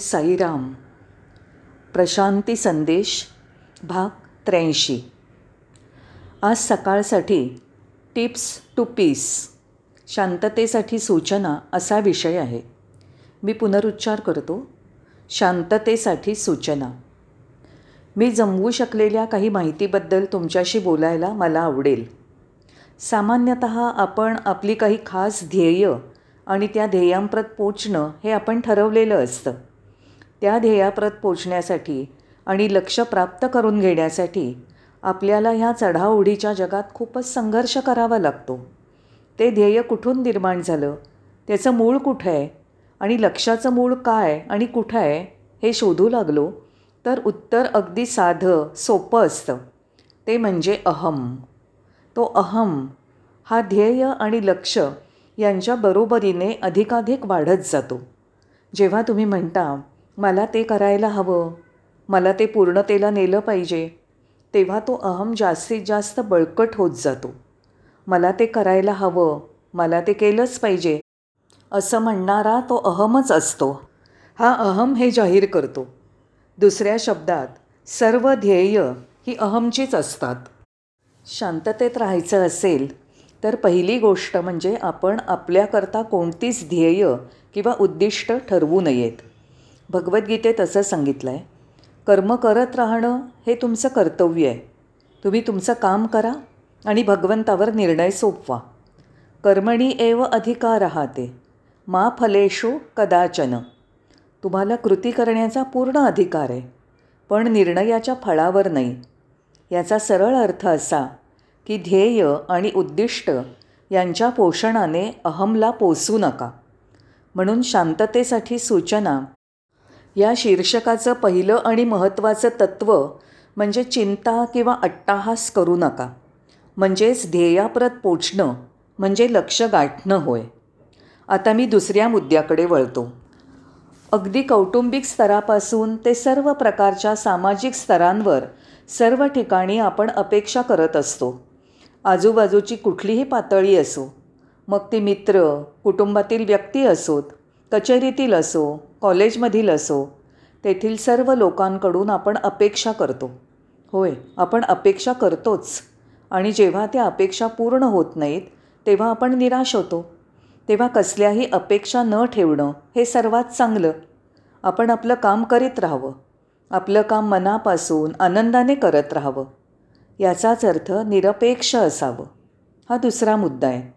साईराम. प्रशांती संदेश भाग त्र्याऐंशी. आज सकाळसाठी टिप्स टू पीस शांततेसाठी सूचना असा विषय आहे. मी पुनरुच्चार करतो. शांततेसाठी सूचना. मी जमवू शकलेल्या काही माहितीबद्दल तुमच्याशी बोलायला मला आवडेल. सामान्यतः आपण आपली काही खास ध्येय आणि त्या ध्येयांप्रत पोचणं हे आपण ठरवलेलं असतं. त्या ध्येयाप्रत पोचण्यासाठी आणि लक्ष प्राप्त करून घेण्यासाठी आपल्याला ह्या चढाओढीच्या जगात खूपच संघर्ष करावा लागतो. ते ध्येय कुठून निर्माण झालं? त्याचं मूळ कुठं आहे? आणि लक्षाचं मूळ काय आणि कुठं आहे? हे शोधू लागलो तर उत्तर अगदी साधं सोपं असतं. ते म्हणजे अहम. तो अहम हा ध्येय आणि लक्ष यांच्या बरोबरीने अधिकाधिक वाढत जातो. जेव्हा तुम्ही म्हणता मला ते करायला हवं. मला ते पूर्णतेला नेलं पाहिजे. तेव्हा तो अहम जास्तीत जास्त बळकट होत जातो. मला ते करायला हवं. मला ते केलंच पाहिजे. असं म्हणणारा तो अहमच असतो. हा अहम हे जाहीर करतो. दुसऱ्या शब्दात सर्व ध्येय ही अहमचीच असतात. शांततेत राहायचं असेल तर पहिली गोष्ट म्हणजे आपण आपल्याकरता कोणतीच ध्येय किंवा उद्दिष्ट ठरवू नयेत. भगवद्गीतेत असं सांगितलं आहे कर्म करत राहणं हे तुमचं कर्तव्य आहे. तुम्ही तुमचं काम करा आणि भगवंतावर निर्णय सोपवा. कर्मणी एव अधिकार राहते मा फलेशो कदाचन. तुम्हाला कृती करण्याचा पूर्ण अधिकार आहे पण निर्णयाच्या फळावर नाही. याचा सरळ अर्थ असा की ध्येय आणि उद्दिष्ट यांच्या पोषणाने अहमला पोसू नका. म्हणून शांततेसाठी सूचना या शीर्षकाचं पहिलं आणि महत्त्वाचं तत्त्व म्हणजे चिंता किंवा अट्टाहास करू नका. म्हणजेच ध्येयाप्रत पोचणं म्हणजे लक्ष गाठणं होय. आता मी दुसऱ्या मुद्द्याकडे वळतो. अगदी कौटुंबिक स्तरापासून ते सर्व प्रकारच्या सामाजिक स्तरांवर सर्व ठिकाणी आपण अपेक्षा करत असतो. आजूबाजूची कुठलीही पातळी असो मग ती मित्र कुटुंबातील व्यक्ती असोत कचेरीतील असो कॉलेजमधील असो तेथील सर्व लोकांकडून आपण अपेक्षा करतो. होय आपण अपेक्षा करतोच. आणि जेव्हा त्या अपेक्षा पूर्ण होत नाहीत तेव्हा आपण निराश होतो. तेव्हा कसल्याही अपेक्षा न ठेवणं हे सर्वात चांगलं. आपण आपलं काम करीत राहावं. आपलं काम मनापासून आनंदाने करत राहावं. याचाच अर्थ निरपेक्ष असावं. हा दुसरा मुद्दा आहे.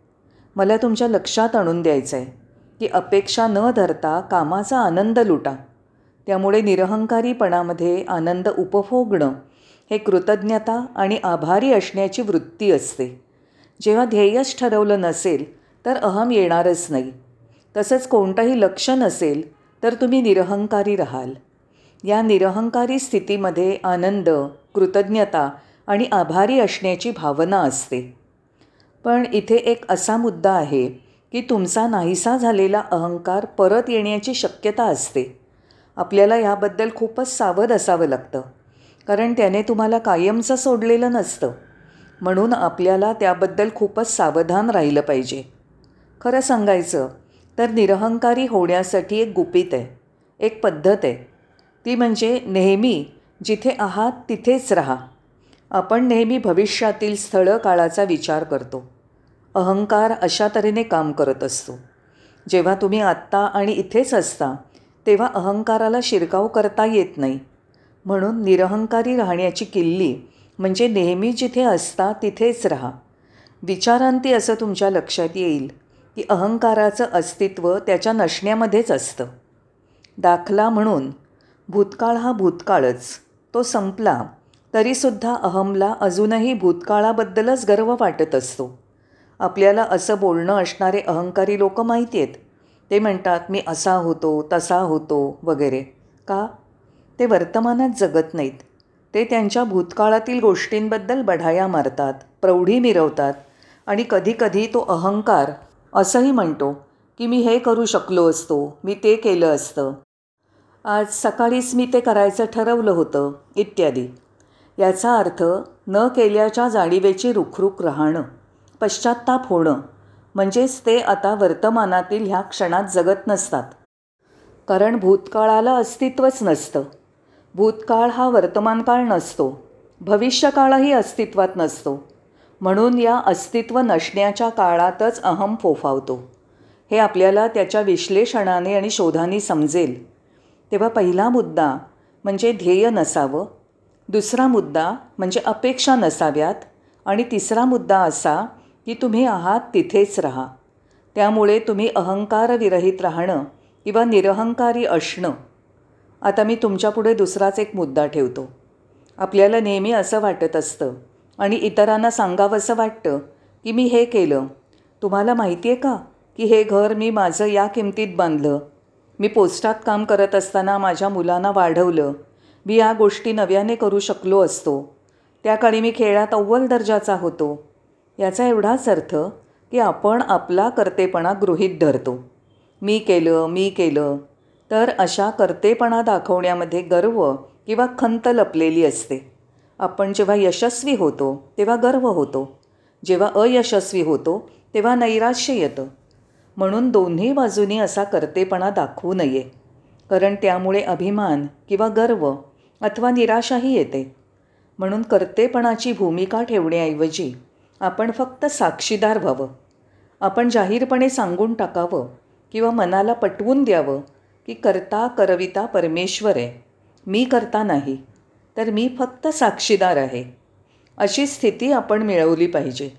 मला तुमच्या लक्षात आणून द्यायचं आहे की अपेक्षा न धरता कामाचा आनंद लुटा. त्यामुळे निरहंकारीपणामध्ये आनंद उपभोगणं हे कृतज्ञता आणि आभारी असण्याची वृत्ती असते. जेव्हा ध्येयच ठरवलं नसेल तर अहम येणारच नाही. तसंच कोणतंही लक्ष नसेल तर तुम्ही निरहंकारी राहाल. या निरहंकारी स्थितीमध्ये आनंद कृतज्ञता आणि आभारी असण्याची भावना असते. पण इथे एक असा मुद्दा आहे की तुमचा नाहीसा झालेला अहंकार परत येण्याची शक्यता असते. आपल्याला ह्याबद्दल खूपच सावध असावं लागतं. कारण त्याने तुम्हाला कायमचं सोडलेलं नसतं. म्हणून आपल्याला त्याबद्दल खूपच सावधान राहिलं पाहिजे. खरं सांगायचं तर निरहंकारी होण्यासाठी एक गुपित आहे. एक पद्धत आहे. ती म्हणजे नेहमी जिथे आहात तिथेच राहा. आपण नेहमी भविष्यातील स्थळं काळाचा विचार करतो. अहंकार अशा तऱ्हेने काम करत असतो. जेव्हा तुम्ही आत्ता आणि इथेच असता तेव्हा अहंकाराला शिरकाव करता येत नाही. म्हणून निरहंकारी राहण्याची किल्ली म्हणजे नेहमी जिथे असता तिथेच राहा. विचारांती असं तुमच्या लक्षात येईल की अहंकाराचं अस्तित्व त्याच्या नसण्यामध्येच असतं. दाखला म्हणून भूतकाळ हा भूतकाळच. तो संपला तरीसुद्धा अहमला अजूनही भूतकाळाबद्दलच गर्व वाटत असतो. आपल्याला असं बोलणं असणारे अहंकारी लोक माहिती आहेत. ते म्हणतात मी असा होतो तसा होतो वगैरे. का? ते वर्तमानात जगत नाहीत. ते त्यांच्या भूतकाळातील गोष्टींबद्दल बढाया मारतात प्रौढी मिरवतात आणि कधीकधी तो अहंकार असंही म्हणतो की मी हे करू शकलो असतो मी ते केलं असतं. आज सकाळीच मी ते करायचं ठरवलं होतं इत्यादी. याचा अर्थ न केल्याच्या जाणीवेची रुखरुख राहणं. पश्चात्ताप होणं. म्हणजेच ते आता वर्तमानातील ह्या क्षणात जगत नसतात. कारण भूतकाळाला अस्तित्वच नसतं. भूतकाळ हा वर्तमानकाळ नसतो. भविष्यकाळही अस्तित्वात नसतो. म्हणून या अस्तित्व नसण्याच्या काळातच अहम फोफावतो. हे आपल्याला त्याच्या विश्लेषणाने आणि शोधाने समजेल. तेव्हा पहिला मुद्दा म्हणजे ध्येय नसावं. दुसरा मुद्दा म्हणजे अपेक्षा नसाव्यात. आणि तिसरा मुद्दा असा की तुम्ही आहात तिथेच राहा. त्यामुळे तुम्ही अहंकारविरहित राहणं किंवा निरहंकारी असणं. आता मी तुमच्यापुढे दुसराच एक मुद्दा ठेवतो. आपल्याला नेहमी असं वाटत असतं आणि इतरांना सांगावंसं वाटतं की मी हे केलं. तुम्हाला माहिती आहे का की हे घर मी माझं या किमतीत बांधलं? मी पोस्टात काम करत असताना माझ्या मुलांना वाढवलं. मी या गोष्टी नव्याने करू शकलो असतो. त्या काळी मी खेळात अव्वल दर्जाचा होतो. याचा एवढाच अर्थ की आपण आपला कर्तेपणा गृहीत धरतो. मी केलं मी केलं. तर अशा कर्तेपणा दाखवण्यामध्ये गर्व किंवा खंत लपलेली असते. आपण जेव्हा यशस्वी होतो तेव्हा गर्व होतो. जेव्हा अयशस्वी होतो तेव्हा नैराश्य येतं. म्हणून दोन्ही बाजूनी असा कर्तेपणा दाखवू नये. कारण त्यामुळे अभिमान किंवा गर्व अथवा निराशाही येते. म्हणून कर्तेपणाची भूमिका ठेवण्याऐवजी आपण फक्त साक्षीदार व्हावं. आपण जाहीरपणे सांगून टाकावं किंवा मनाला पटवून द्यावं की करता करविता परमेश्वर आहे. मी करता नाही तर मी फक्त साक्षीदार आहे. अशी स्थिती आपण मिळवली पाहिजे.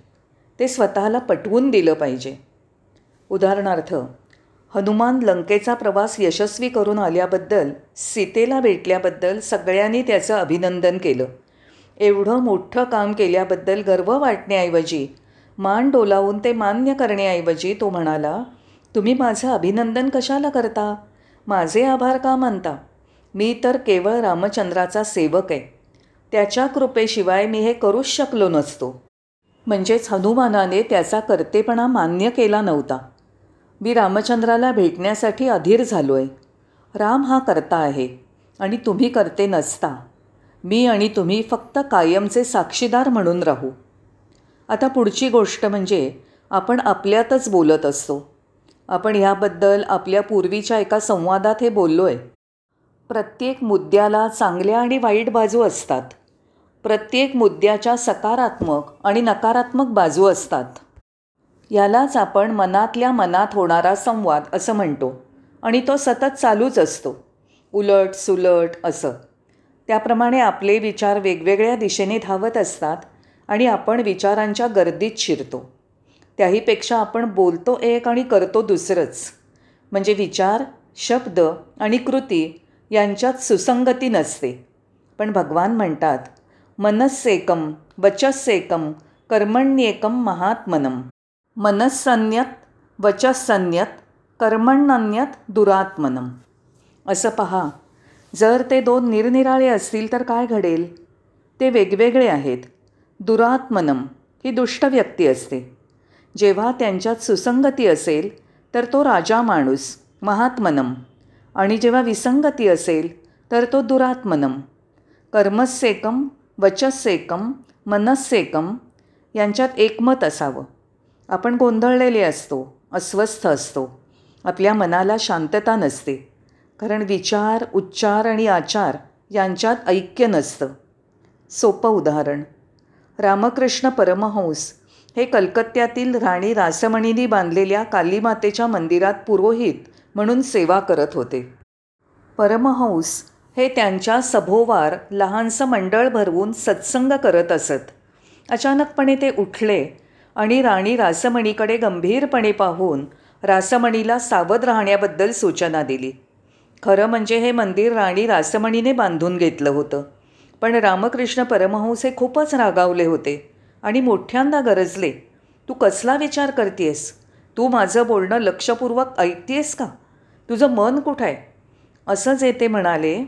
ते स्वतःला पटवून दिलं पाहिजे. उदाहरणार्थ हनुमान लंकेचा प्रवास यशस्वी करून आल्याबद्दल सीतेला भेटल्याबद्दल सगळ्यांनी त्याचं अभिनंदन केलं. एवढं मोठं काम केल्याबद्दल गर्व वाटण्याऐवजी मान डोलावून ते मान्य करण्याऐवजी तो म्हणाला तुम्ही माझं अभिनंदन कशाला करता? माझे आभार का मानता? मी तर केवळ रामचंद्राचा सेवक आहे. त्याच्या कृपेशिवाय मी हे करूच शकलो नसतो. म्हणजेच हनुमानाने त्याचा कर्तेपणा मान्य केला नव्हता. मी रामचंद्राला भेटण्यासाठी अधीर झालो आहे राम हा करता आहे आणि तुम्ही करते नसता. मी आणि तुम्ही फक्त कायमचे साक्षीदार म्हणून राहू. आता पुढची गोष्ट म्हणजे आपण आपल्यातच बोलत असतो. आपण ह्याबद्दल आपल्या पूर्वीच्या एका संवादात हे बोललो आहे प्रत्येक मुद्द्याला चांगल्या आणि वाईट बाजू असतात. प्रत्येक मुद्द्याच्या सकारात्मक आणि नकारात्मक बाजू असतात. यालाच आपण मनातल्या मनात होणारा संवाद असं म्हणतो आणि तो सतत चालूच असतो. उलट सुलट असं. त्याप्रमाणे आपले विचार वेगवेगळ्या दिशेने धावत असतात आणि आपण विचारांच्या गर्दीत शिरतो. त्याहीपेक्षा आपण बोलतो एक आणि करतो दुसरंच. म्हणजे विचार शब्द आणि कृती यांच्यात सुसंगती नसते. पण भगवान म्हणतात मनस्सेकम वचस्सेकम कर्मण्येकम महात्मनम मनस्सन्यत वचस्सन्यत कर्मण्यत दुरात्मनम असं पहा जर ते दोन निरनिराळे असतील तर काय घडेल? ते वेगवेगळे आहेत. दुरात्मनम ही दुष्ट व्यक्ती असते. जेव्हा त्यांच्यात सुसंगती असेल तर तो राजा माणूस महात्मनम. आणि जेव्हा विसंगती असेल तर तो दुरात्मनम. कर्मस्सेकम वचस्सेकम मनस्सेकम यांच्यात एकमत असावं. आपण गोंधळलेले असतो अस्वस्थ असतो. आपल्या मनाला शांतता नसते. कारण विचार उच्चार आणि आचार यांच्यात ऐक्य नसतं. सोपं उदाहरण. रामकृष्ण परमहंस हे कलकत्त्यातील राणी रासमणींनी बांधलेल्या कालीमातेच्या मंदिरात पुरोहित म्हणून सेवा करत होते. परमहंस हे त्यांच्या सभोवार लहानसं मंडळ भरवून सत्संग करत असत. अचानकपणे ते उठले आणि राणी रासमणीकडे गंभीरपणे पाहून रासमणीला सावध राहण्याबद्दल सूचना दिली. खरं म्हणजे हे मंदिर राणी रासमणीने बांधून घेतलं होतं. पण रामकृष्ण परमहंस हे खूपच रागावले होते आणि मोठ्यांदा गरजले तू कसला विचार करतेस तू माझं बोलणं लक्षपूर्वक ऐकतेस का? तुझं मन कुठं आहे? असं जे ते म्हणाले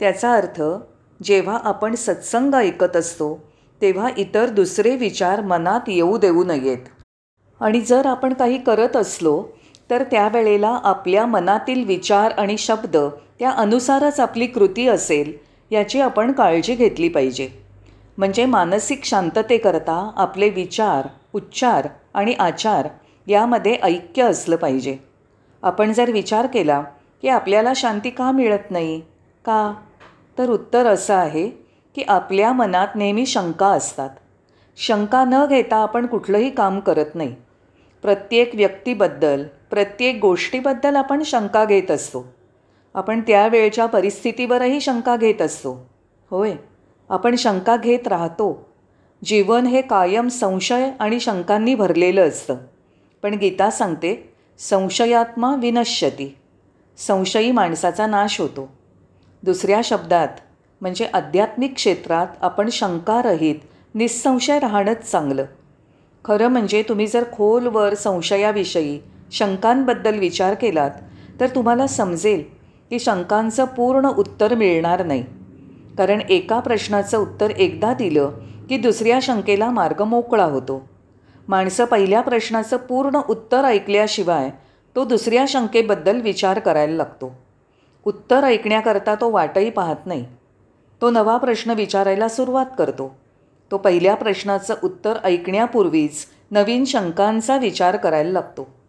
त्याचा अर्थ जेव्हा आपण सत्संग ऐकत असतो तेव्हा इतर दुसरे विचार मनात येऊ देऊ नयेत. आणि जर आपण काही करत असलो तर त्यावेळेला आपल्या मनातील विचार आणि शब्द त्या अनुसारच आपली कृती असेल याची आपण काळजी घेतली पाहिजे. म्हणजे मानसिक शांततेकरता आपले विचार उच्चार आणि आचार यामध्ये ऐक्य असलं पाहिजे. आपण जर विचार केला की आपल्याला शांती का मिळत नाही? का? तर उत्तर असं आहे की आपल्या मनात नेहमी शंका असतात. शंका न घेता आपण कुठलंही काम करत नाही. प्रत्येक व्यक्तीबद्दल प्रत्येक गोष्टीबद्दल आपण शंका घेत असतो. आपण त्यावेळच्या परिस्थितीवरही शंका घेत असतो. होय आपण शंका घेत राहतो. जीवन हे कायम संशय आणि शंकांनी भरलेलं असतं. पण गीता सांगते संशयात्मा विनश्यती. संशयी माणसाचा नाश होतो. दुसऱ्या शब्दात म्हणजे आध्यात्मिक क्षेत्रात आपण शंकारहित निसंशय राहणंच चांगलं. खरं म्हणजे तुम्ही जर खोलवर संशयाविषयी शंकांबद्दल विचार केलात तर तुम्हाला समजेल की शंकांचं पूर्ण उत्तर मिळणार नाही. कारण एका प्रश्नाचं उत्तर एकदा दिलं की दुसऱ्या शंकेला मार्ग मोकळा होतो. माणसं पहिल्या प्रश्नाचं पूर्ण उत्तर ऐकल्याशिवाय तो दुसऱ्या शंकेबद्दल विचार करायला लागतो. उत्तर ऐकण्याकरता तो वाटही पाहत नाही. तो नवा प्रश्न विचारायला सुरुवात करतो. तो पहिल्या प्रश्नाचं उत्तर ऐकण्यापूर्वीच नवीन शंकांचा विचार करायला लागतो.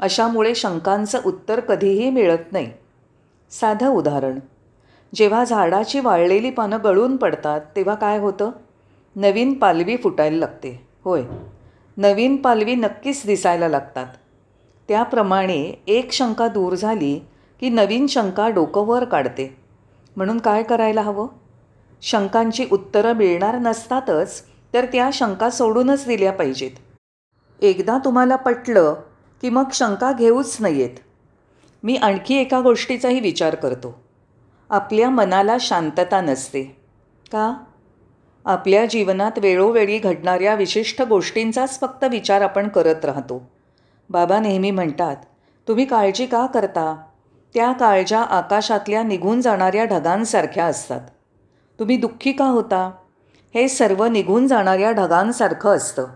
अशामुळे शंकांचं उत्तर कधीही मिळत नाही. साधं उदाहरण. जेव्हा झाडाची वाळलेली पानं गळून पडतात तेव्हा काय होतं? नवीन पालवी फुटायला लागते. होय. नवीन पालवी नक्कीच दिसायला लागतात. त्याप्रमाणे एक शंका दूर झाली की नवीन शंका डोकं वर काढते. म्हणून काय करायला हवं? शंकांची उत्तरं मिळणार नसतातच तर त्या शंका सोडूनच दिल्या पाहिजेत. एकदा तुम्हाला पटलं की मग शंका घेऊच नाहीयेत मी आणखी एका गोष्टीचाही विचार करतो. आपल्या मनाला शांतता नसते. का? आपल्या जीवनात वेळोवेळी घडणाऱ्या विशिष्ट गोष्टींचाच फक्त विचार आपण करत राहतो. बाबा नेहमी म्हणतात तुम्ही काळजी का करता? त्या काळजा आकाशातल्या निघून जाणाऱ्या ढगांसारख्या असतात. तुम्ही दुःखी का होता? हे सर्व निघून जाणाऱ्या ढगांसारखं असतं.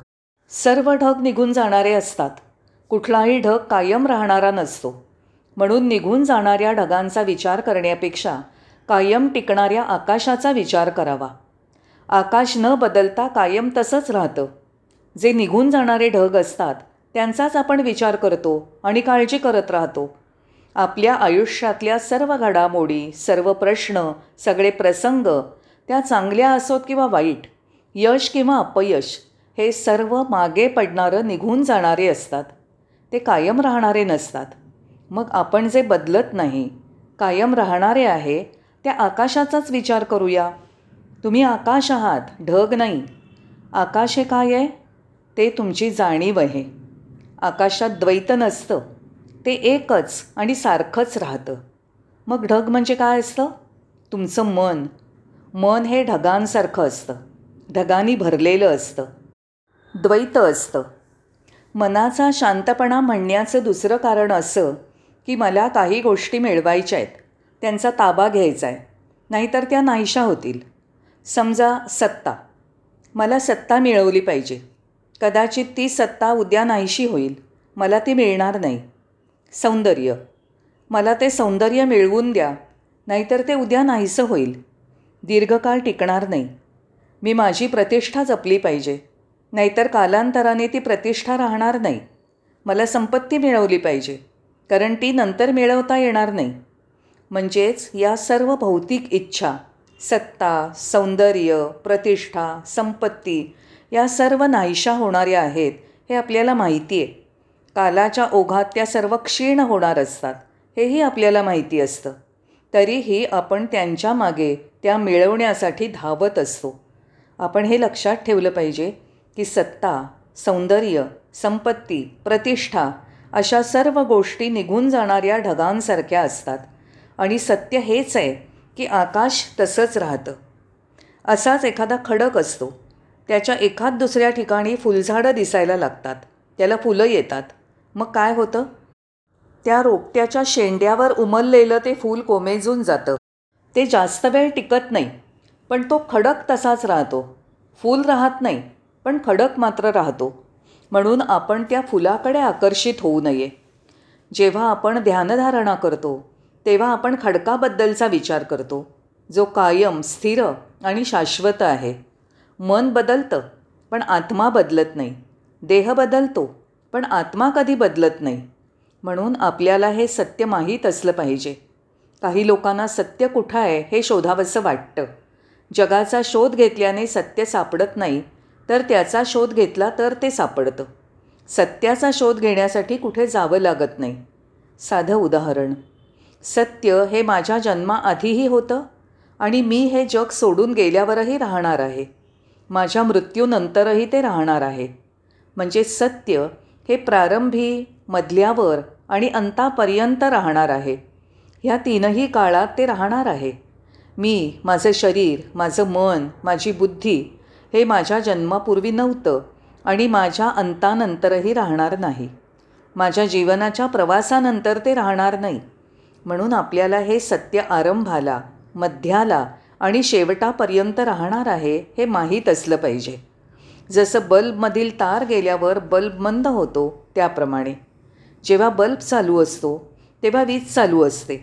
सर्व ढग निघून जाणारे असतात. कुठलाही ढग कायम राहणारा नसतो. म्हणून निघून जाणाऱ्या ढगांचा विचार करण्यापेक्षा कायम टिकणाऱ्या आकाशाचा विचार करावा. आकाश न बदलता कायम तसंच राहतं. जे निघून जाणारे ढग असतात त्यांचाच आपण विचार करतो आणि काळजी करत राहतो. आपल्या आयुष्यातल्या सर्व घडामोडी सर्व प्रश्न सगळे प्रसंग त्या चांगल्या असोत किंवा वाईट यश किंवा अपयश हे सर्व मागे पडणारं निघून जाणारे असतात. ते कायम राहणारे नसतात. मग आपण जे बदलत नाही कायम राहणारे आहे त्या आकाशाचाच विचार करूया. तुम्ही आकाश आहात ढग नाही. आकाश हे काय आहे? ते तुमची जाणीव आहे. आकाशात द्वैत नसतं. ते एकच आणि सारखंच राहतं. मग ढग म्हणजे काय असतं? तुमचं मन. मन हे ढगांसारखं असतं. ढगांनी भरलेलं असतं. द्वैत असतं. मनाचा शांतपणा म्हणण्याचं दुसरं कारण असं की मला काही गोष्टी मिळवायच्या आहेत. त्यांचा ताबा घ्यायचा आहे. नाहीतर त्या नाहीशा होतील. समजा सत्ता. मला सत्ता मिळवली पाहिजे. कदाचित ती सत्ता उद्या नाहीशी होईल. मला ती मिळणार नाही. सौंदर्य. मला ते सौंदर्य मिळवून द्या. नाहीतर ते उद्या नाहीसं होईल. दीर्घकाळ टिकणार नाही. मी माझी प्रतिष्ठा जपली पाहिजे. नाहीतर कालांतराने ती प्रतिष्ठा राहणार नाही. मला संपत्ती मिळवली पाहिजे कारण ती नंतर मिळवता येणार नाही. म्हणजेच या सर्व भौतिक इच्छा सत्ता सौंदर्य प्रतिष्ठा संपत्ती या सर्व नाहीशा होणाऱ्या आहेत हे आपल्याला माहिती आहे. कालाच्या ओघात त्या सर्व क्षीण होणार असतात हेही आपल्याला माहिती असतं. तरीही आपण त्यांच्या मागे त्या मिळवण्यासाठी धावत असतो. आपण हे लक्षात ठेवलं पाहिजे की सत्ता सौंदर्य संपत्ती प्रतिष्ठा अशा सर्व गोष्टी निघून जाणाऱ्या ढगांसारख्या असतात. आणि सत्य हेच आहे की आकाश तसंच राहतं. असाच एखादा खडक असतो. त्याच्या एखाद दुसऱ्या ठिकाणी फुलझाडं दिसायला लागतात. त्याला फुलं येतात. मग काय होतं? त्या रोपट्याच्या शेंड्यावर उमललेलं ते फूल कोमेजून जातं. ते जास्त वेळ टिकत नाही. पण तो खडक तसाच राहतो. फूल राहत नाही. पण खडक मात्र राहतो. म्हणून आपण त्या फुलाकडे आकर्षित होऊ नये. जेव्हा आपण ध्यानधारणा करतो तेव्हा आपण खडकाबद्दलचा विचार करतो जो कायम स्थिर आणि शाश्वत आहे. मन बदलतं पण आत्मा बदलत नाही. देह बदलतो पण आत्मा कधी बदलत नाही. म्हणून आपल्याला हे सत्य माहीत असलं पाहिजे. काही लोकांना सत्य कुठं आहे हे शोधावंसं वाटतं. जगाचा शोध घेतल्याने सत्य सापडत नाही तर त्याचा शोध घेतला तर ते सापडतं. सत्याचा शोध घेण्यासाठी कुठे जावं लागत नाही. साधं उदाहरण. सत्य हे माझ्या जन्माआधीही होतं आणि मी हे जग सोडून गेल्यावरही राहणार आहे. माझ्या मृत्यूनंतरही ते राहणार आहे. म्हणजे सत्य हे प्रारंभी मधल्यावर आणि अंतापर्यंत राहणार आहे. ह्या तीनही काळात ते राहणार आहे. मी माझं शरीर माझं मन माझी बुद्धी हे माझ्या जन्मापूर्वी नव्हतं आणि माझ्या अंतानंतरही राहणार नाही. माझ्या जीवनाच्या प्रवासानंतर ते राहणार नाही. म्हणून आपल्याला हे सत्य आरंभाला मध्याला आणि शेवटापर्यंत राहणार आहे हे माहीत असलं पाहिजे. जसं बल्बमधील तार गेल्यावर बल्ब मंद होतो त्याप्रमाणे. जेव्हा बल्ब चालू असतो तेव्हा वीज चालू असते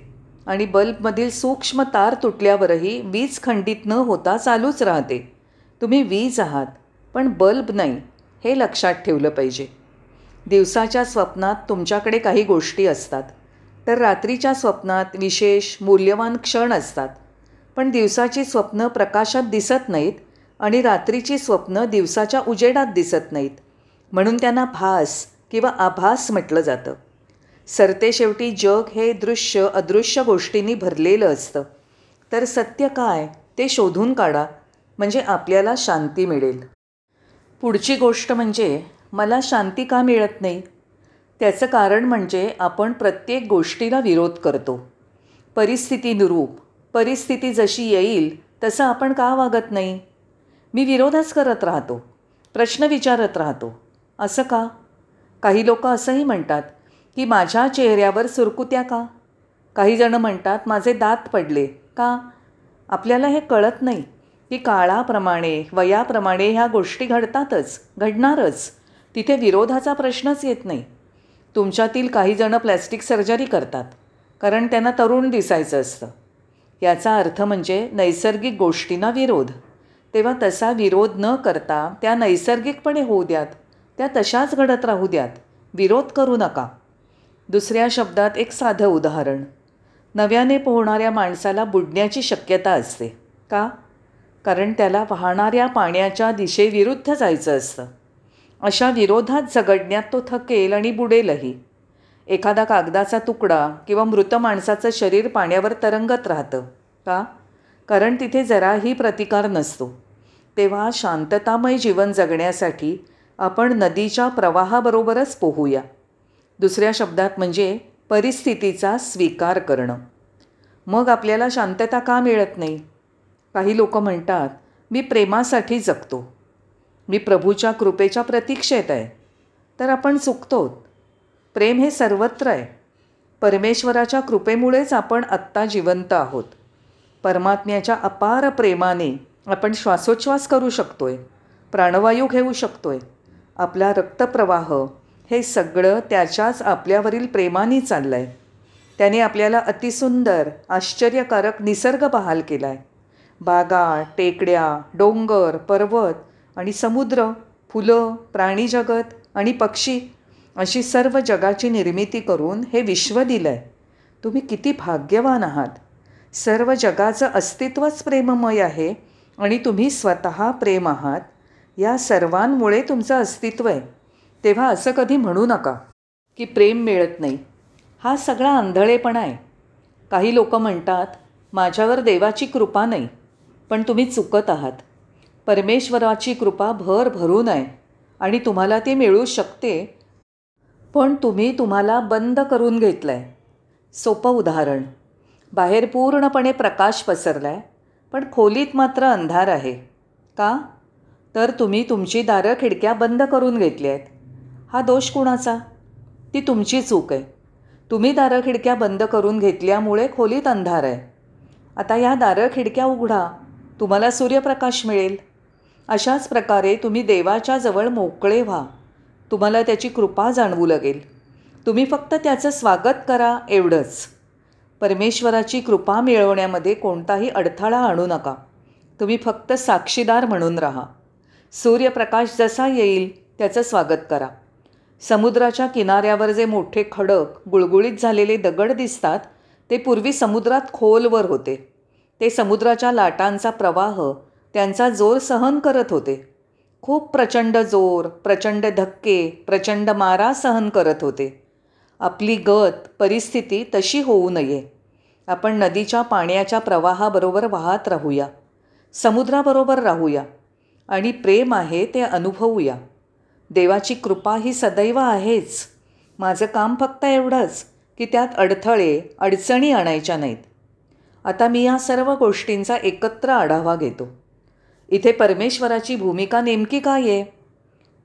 आणि बल्बमधील सूक्ष्म तार तुटल्यावरही वीज खंडित न होता चालूच राहते. तुम्ही वीज आहात पण बल्ब नाही हे लक्षात ठेवलं पाहिजे. दिवसाच्या स्वप्नात तुमच्याकडे काही गोष्टी असतात. तर रात्रीच्या स्वप्नात विशेष मूल्यवान क्षण असतात. पण दिवसाची स्वप्न प्रकाशात दिसत नाहीत आणि रात्रीची स्वप्न दिवसाच्या उजेडात दिसत नाहीत. म्हणून त्यांना भास किंवा आभास म्हटलं जातं. सरतेशेवटी जग हे दृश्य अदृश्य गोष्टींनी भरलेलं असतं. तर सत्य काय ते शोधून काढा. म्हणजे आपल्याला शांती मिळेल. पुढची गोष्ट म्हणजे मला शांती का मिळत नाही? त्याचं कारण म्हणजे आपण प्रत्येक गोष्टीला विरोध करतो. परिस्थितीनुरूप परिस्थिती जशी येईल तसं आपण का वागत नाही? मी विरोधच करत राहतो प्रश्न विचारत राहतो. असं का? काही लोक असंही म्हणतात की माझ्या चेहऱ्यावर सुरकुत्या का? काही जणं म्हणतात माझे दात पडले का? आपल्याला हे कळत नाही. की काळाप्रमाणे वयाप्रमाणे ह्या गोष्टी घडतातच घडणारच. तिथे विरोधाचा प्रश्नच येत नाही. तुमच्यातील काही जणं प्लॅस्टिक सर्जरी करतात कारण त्यांना तरुण दिसायचं असतं. याचा अर्थ म्हणजे नैसर्गिक गोष्टींना विरोध. तेव्हा तसा विरोध न करता त्या नैसर्गिकपणे होऊ द्यात त्या तशाच घडत राहू द्यात. विरोध करू नका. दुसऱ्या शब्दात एक साधं उदाहरण. नव्याने पोहणाऱ्या माणसाला बुडण्याची शक्यता असते. का? कारण त्याला वाहणाऱ्या पाण्याच्या दिशेविरुद्ध जायचं असतं. अशा विरोधात झगडण्यात तो थकेल आणि बुडेलही. एखादा कागदाचा तुकडा किंवा मृत माणसाचं शरीर पाण्यावर तरंगत राहतं का? कारण तिथे जराही प्रतिकार नसतो. तेव्हा शांततामय जीवन जगण्यासाठी आपण नदीच्या प्रवाहाबरोबरच पोहूया. दुसऱ्या शब्दात म्हणजे परिस्थितीचा स्वीकार करणं. मग आपल्याला शांतता का मिळत नाही? काही लोक म्हणतात मी प्रेमासाठी जगतो. मी प्रभूच्या कृपेच्या प्रतीक्षेत आहे. तर आपण चुकतो प्रेम हे सर्वत्र आहे. परमेश्वराच्या कृपेमुळेच आपण आत्ता जिवंत आहोत. परमात्म्याच्या अपार प्रेमाने आपण श्वासोच्छ्वास करू शकतो आहे प्राणवायू घेऊ शकतो आहे आपला रक्तप्रवाह हे सगळं त्याच्याच आपल्यावरील प्रेमाने चाललं आहे त्याने आपल्याला अतिसुंदर आश्चर्यकारक निसर्ग बहाल केला आहे बागा टेकड्या डोंगर पर्वत आणि समुद्र फुलं प्राणीजगत आणि पक्षी अशी सर्व जगाची निर्मिती करून हे विश्व दिलं आहे तुम्ही किती भाग्यवान आहात. सर्व जगाचं अस्तित्वच प्रेममय आहे आणि तुम्ही स्वतः प्रेम आहात. या सर्वांमुळे तुमचं अस्तित्व आहे. तेव्हा असं कधी म्हणू नका की प्रेम मिळत नाही. हा सगळा आंधळेपणा आहे. काही लोक म्हणतात माझ्यावर देवाची कृपा नाही. पण तुम्ही चुकत आहात. परमेश्वराची कृपा भर भरून आहे आणि तुम्हाला ती मिळू शकते. पण तुम्ही तुम्हाला बंद करून घेतलं आहे सोपं उदाहरण. बाहेर पूर्णपणे प्रकाश पसरला आहे पण खोलीत मात्र अंधार आहे. का? तर तुम्ही तुमची दारं खिडक्या बंद करून घेतली आहेत हा दोष कुणाचा? ती तुमची चूक आहे. तुम्ही दारं खिडक्या बंद करून घेतल्यामुळे खोलीत अंधार आहे. आता या दारं खिडक्या उघडा. तुम्हाला सूर्यप्रकाश मिळेल. अशाच प्रकारे तुम्ही देवाच्या जवळ मोकळे व्हा. तुम्हाला त्याची कृपा जाणवू लागेल. तुम्ही फक्त त्याचं स्वागत करा एवढंच. परमेश्वराची कृपा मिळवण्यामध्ये कोणताही अडथळा आणू नका. तुम्ही फक्त साक्षीदार म्हणून राहा. सूर्यप्रकाश जसा येईल त्याचं स्वागत करा. समुद्राच्या किनाऱ्यावर जे मोठे खडक गुळगुळीत झालेले दगड दिसतात ते पूर्वी समुद्रात खोलवर होते. ते समुद्राच्या लाटांचा प्रवाह त्यांचा जोर सहन करत होते. खूप प्रचंड जोर प्रचंड धक्के प्रचंड मारा सहन करत होते. आपली गत परिस्थिती तशी होऊ नये. आपण नदीच्या पाण्याच्या प्रवाहाबरोबर वाहत राहूया. समुद्राबरोबर राहूया. आणि प्रेम आहे ते अनुभवूया. देवाची कृपा ही सदैव आहेच. माझं काम फक्त एवढंच की त्यात अडथळे अडचणी आणायच्या नाहीत. आता मी या सर्व गोष्टींचा एकत्र आढावा घेतो. इथे परमेश्वराची भूमिका नेमकी काय आहे?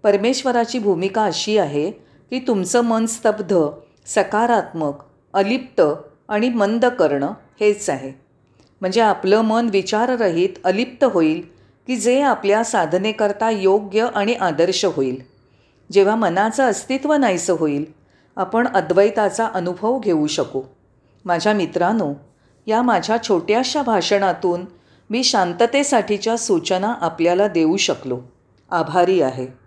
परमेश्वराची भूमिका अशी आहे की तुमचं मन स्तब्ध सकारात्मक अलिप्त आणि मंद करणं हेच आहे. म्हणजे आपलं मन विचाररहित अलिप्त होईल की जे आपल्या साधनेकरता योग्य आणि आदर्श होईल. जेव्हा मनाचं अस्तित्व नाहीसं होईल आपण अद्वैताचा अनुभव घेऊ शकू. माझ्या मित्रांनो या माझ्या छोट्याशा भाषणातून मी शांततेसाठीच्या सूचना आपल्याला देऊ शकलो. आभारी आहे.